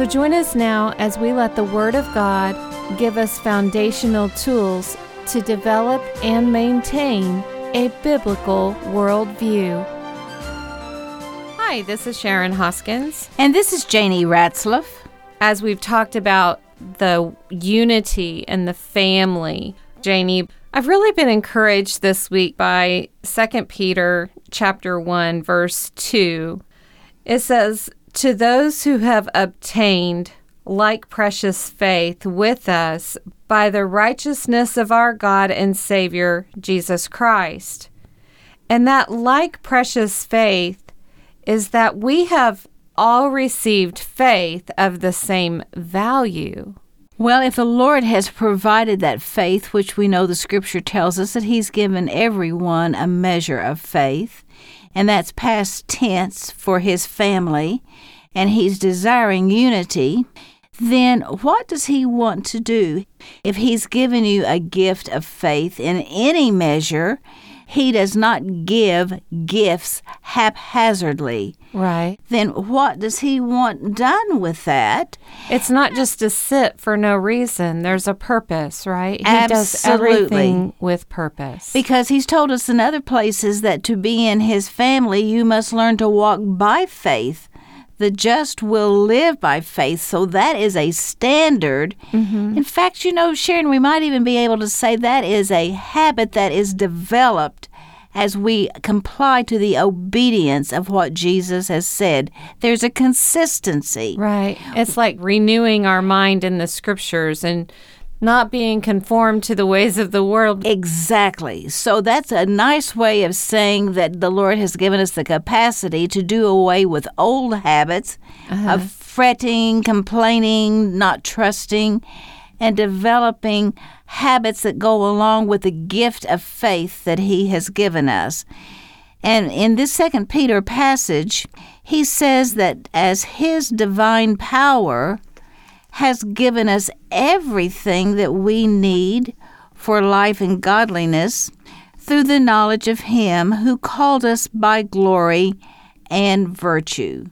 So join us now as we let the Word of God give us foundational tools to develop and maintain a biblical worldview. Hi, this is Sharon Hoskins. And this is Janie Ratzlaff. As we've talked about the unity and the family, Janie, I've really been encouraged this week by 2 Peter chapter 1 verse 2. It says, to those who have obtained like precious faith with us by the righteousness of our God and Savior, Jesus Christ. And that like precious faith is that we have all received faith of the same value. Well, if the Lord has provided that faith, which we know the scripture tells us that He's given everyone a measure of faith, and that's past tense for his family, and he's desiring unity, then what does he want to do? If he's given you a gift of faith in any measure, he does not give gifts haphazardly. Right. Then what does he want done with that? It's not just to sit for no reason. There's a purpose, right? He Absolutely. does everything with purpose. Because he's told us in other places that to be in his family, you must learn to walk by faith. The just will live by faith. So that is a standard. Mm-hmm. In fact, you know, Sharon, we might even be able to say that is a habit that is developed as we comply to the obedience of what Jesus has said. There's a consistency. Right. It's like renewing our mind in the scriptures and not being conformed to the ways of the world. Exactly. So that's a nice way of saying that the Lord has given us the capacity to do away with old habits Uh-huh. of fretting, complaining, not trusting, and developing habits that go along with the gift of faith that He has given us. And in this second Peter passage, he says that as His divine power has given us everything that we need for life and godliness through the knowledge of Him who called us by glory and virtue.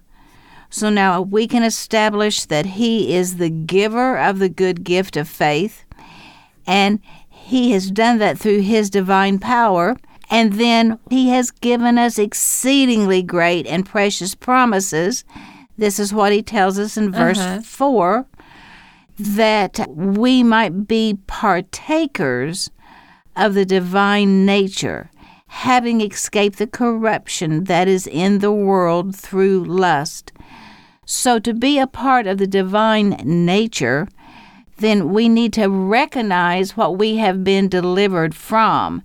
So now we can establish that He is the giver of the good gift of faith, and He has done that through His divine power. And then He has given us exceedingly great and precious promises. This is what He tells us in verse Uh-huh. 4 that we might be partakers of the divine nature, having escaped the corruption that is in the world through lust. So, to be a part of the divine nature, then we need to recognize what we have been delivered from.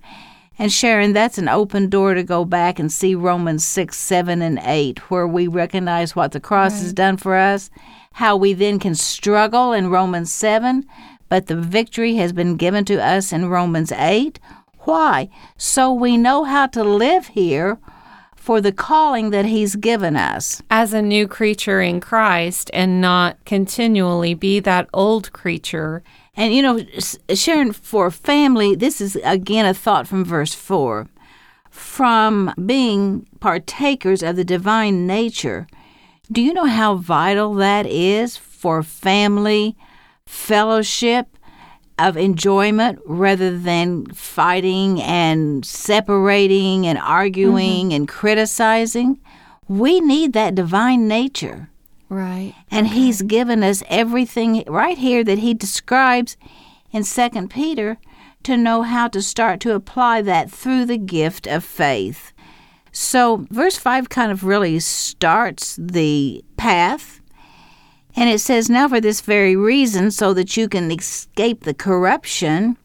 And Sharon, that's an open door to go back and see Romans 6, 7, and 8, where we recognize what the cross has done for us, how we then can struggle in Romans 7, but the victory has been given to us in Romans 8. Why? So we know how to live here for the calling that He's given us. As a new creature in Christ and not continually be that old creature. And you know, Sharon, for family, this is again a thought from verse 4. From being partakers of the divine nature, do you know how vital that is for family fellowship of enjoyment rather than fighting and separating and arguing mm-hmm. and criticizing? We need that divine nature. Right. And he's given us everything right here that he describes in 2 Peter to know how to start to apply that through the gift of faith. So, verse 5 kind of really starts the path. And it says, Now for this very reason, so that you can escape the corruption,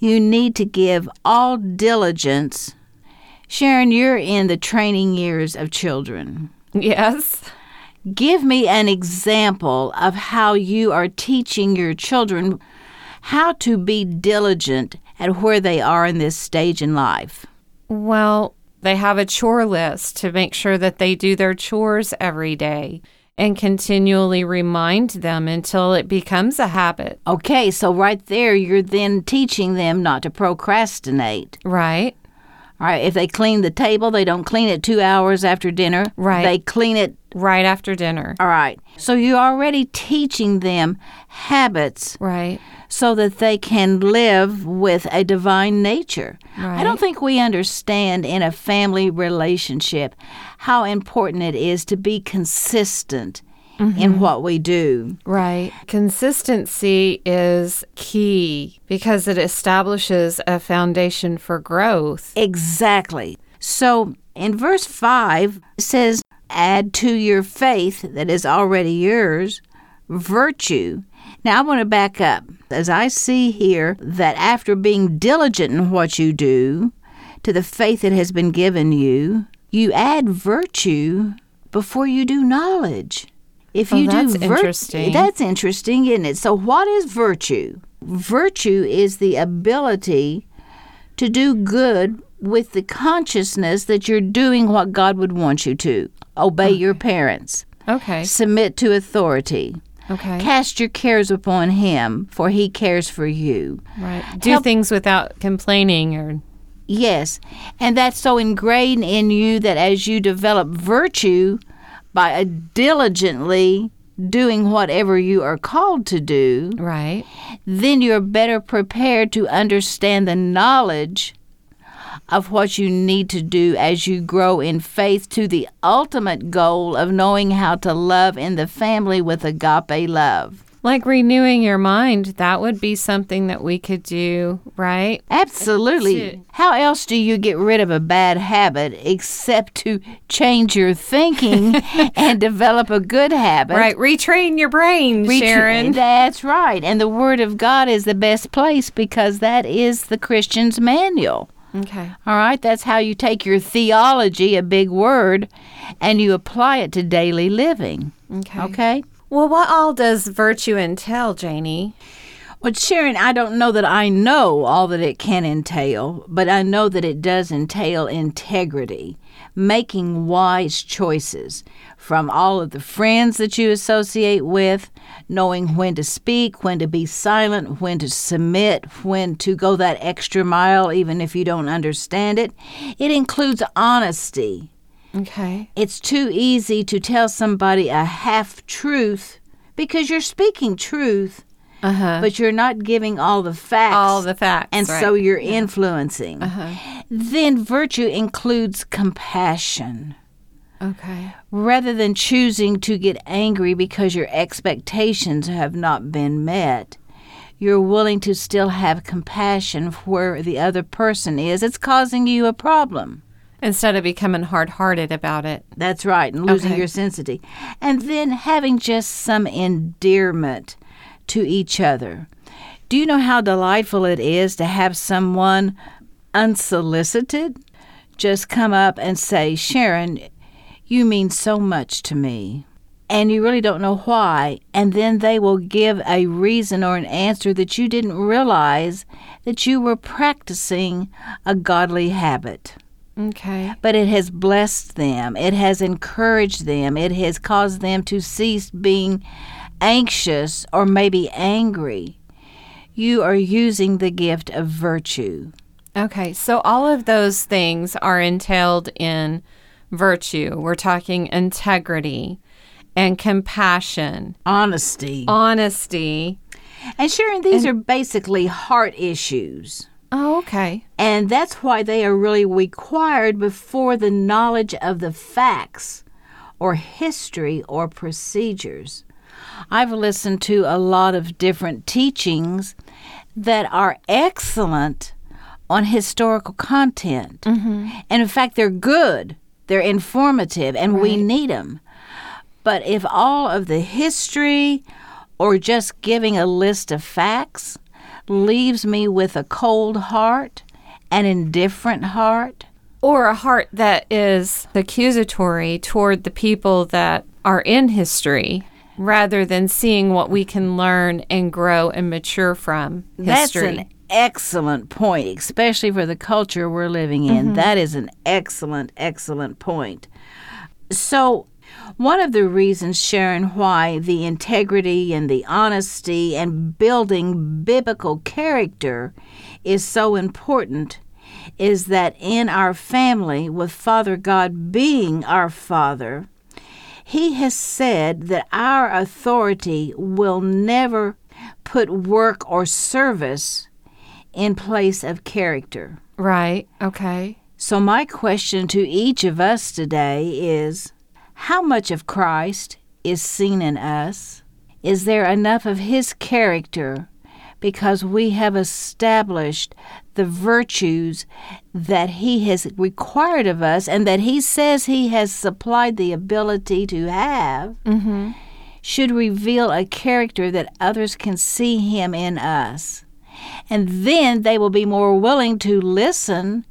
you need to give all diligence. Sharon, you're in the training years of children. Yes. Give me an example of how you are teaching your children how to be diligent at where they are in this stage in life. Well, they have a chore list to make sure that they do their chores every day and continually remind them until it becomes a habit. Okay, so right there, you're then teaching them not to procrastinate. Right. All right, if they clean the table, they don't clean it two hours after dinner. Right. They clean it. Right after dinner. All right. So you're already teaching them habits Right. so that they can live with a divine nature. Right. I don't think we understand in a family relationship how important it is to be consistent in mm-hmm. what we do. Right. Consistency is key because it establishes a foundation for growth. Exactly. So in verse 5 it says, Add to your faith that is already yours virtue. Now I want to back up as I see here that after being diligent in what you do to the faith that has been given you, you add virtue before you do knowledge. If Oh, you that's do vir- interesting. that's interesting, isn't it? So what is virtue? Virtue is the ability to do good with the consciousness that you're doing what God would want you to. Obey your parents, Okay. submit to authority, Okay. cast your cares upon Him, for He cares for you. right. Do help- things without complaining or Yes, and that's so ingrained in you that as you develop virtue by diligently doing whatever you are called to do, right. then you're better prepared to understand the knowledge of what you need to do as you grow in faith to the ultimate goal of knowing how to love in the family with agape love. Like renewing your mind, that would be something that we could do, right? Absolutely. How else do you get rid of a bad habit except to change your thinking and develop a good habit? Right. Retrain your brain, Retra- Sharon. That's right. And the Word of God is the best place because that is the Christian's manual. Okay. All right, that's how you take your theology, a big word, and you apply it to daily living. Okay. Okay? Well, what all does virtue entail, Janie? Well, Sharon, I don't know that I know all that it can entail, but I know that it does entail integrity, making wise choices from all of the friends that you associate with, knowing when to speak, when to be silent, when to submit, when to go that extra mile, even if you don't understand it. It includes honesty. Okay. It's too easy to tell somebody a half truth because you're speaking truth, Uh huh. but you're not giving all the facts. all the facts. and right. so you're influencing. Uh-huh. Then virtue includes compassion. Okay. Rather than choosing to get angry because your expectations have not been met, you're willing to still have compassion for where the other person is. It's causing you a problem. Instead of becoming hard hearted about it. That's right, and losing Okay. your sensitivity. And then having just some endearment to each other. Do you know how delightful it is to have someone unsolicited just come up and say, Sharon, you mean so much to me? And you really don't know why. And then they will give a reason or an answer that you didn't realize that you were practicing a godly habit Okay. but it has blessed them. It has encouraged them. It has caused them to cease being anxious or maybe angry. You are using the gift of virtue. Okay. So all of those things are entailed in virtue. We're talking integrity and compassion, Honesty. honesty. And Sharon, these are basically heart issues. Oh, okay. And that's why they are really required before the knowledge of the facts or history or procedures. I've listened to a lot of different teachings that are excellent on historical content. Mm-hmm. And in fact, they're good, they're informative, and we need them. But if all of the history or just giving a list of facts leaves me with a cold heart, an indifferent heart, or a heart that is accusatory toward the people that are in history rather than seeing what we can learn and grow and mature from history. That's an excellent point, especially for the culture we're living in. Mm-hmm. That is an excellent, excellent point. So, one of the reasons, Sharon, why the integrity and the honesty and building biblical character is so important is that in our family, with Father God being our Father, He has said that our authority will never put work or service in place of character. right. Okay. So, my question to each of us today is how much of Christ is seen in us? Is there enough of His character because we have established the virtues that He has required of us and that He says He has supplied the ability to have? Mm-hmm. Should reveal a character that others can see Him in us. And then they will be more willing to listen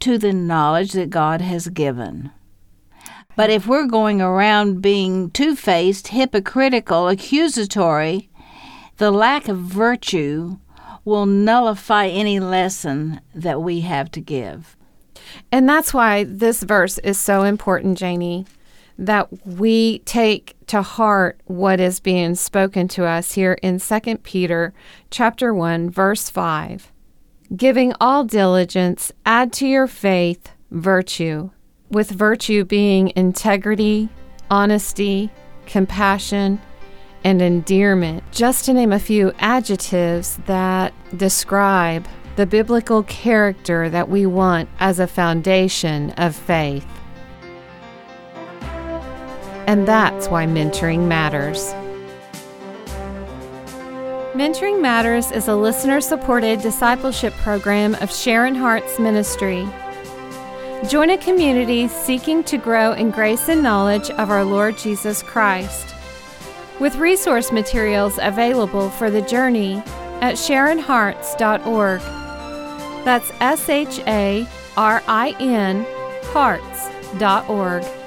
to the knowledge that God has given. But if we're going around being two faced, hypocritical, accusatory, the lack of virtue will nullify any lesson that we have to give. And that's why this verse is so important, Janie, that we take to heart what is being spoken to us here in 2 Peter chapter 1 verse 5. Giving all diligence, add to your faith virtue, with virtue being integrity, honesty, compassion, and endearment, just to name a few adjectives that describe the biblical character that we want as a foundation of faith. And that's why mentoring matters. Mentoring Matters is a listener supported discipleship program of Sharin Hearts ministry. Join a community seeking to grow in grace and knowledge of our Lord Jesus Christ. With resource materials available for the journey at SharinHearts.org. That's S H A R I N Hearts.org.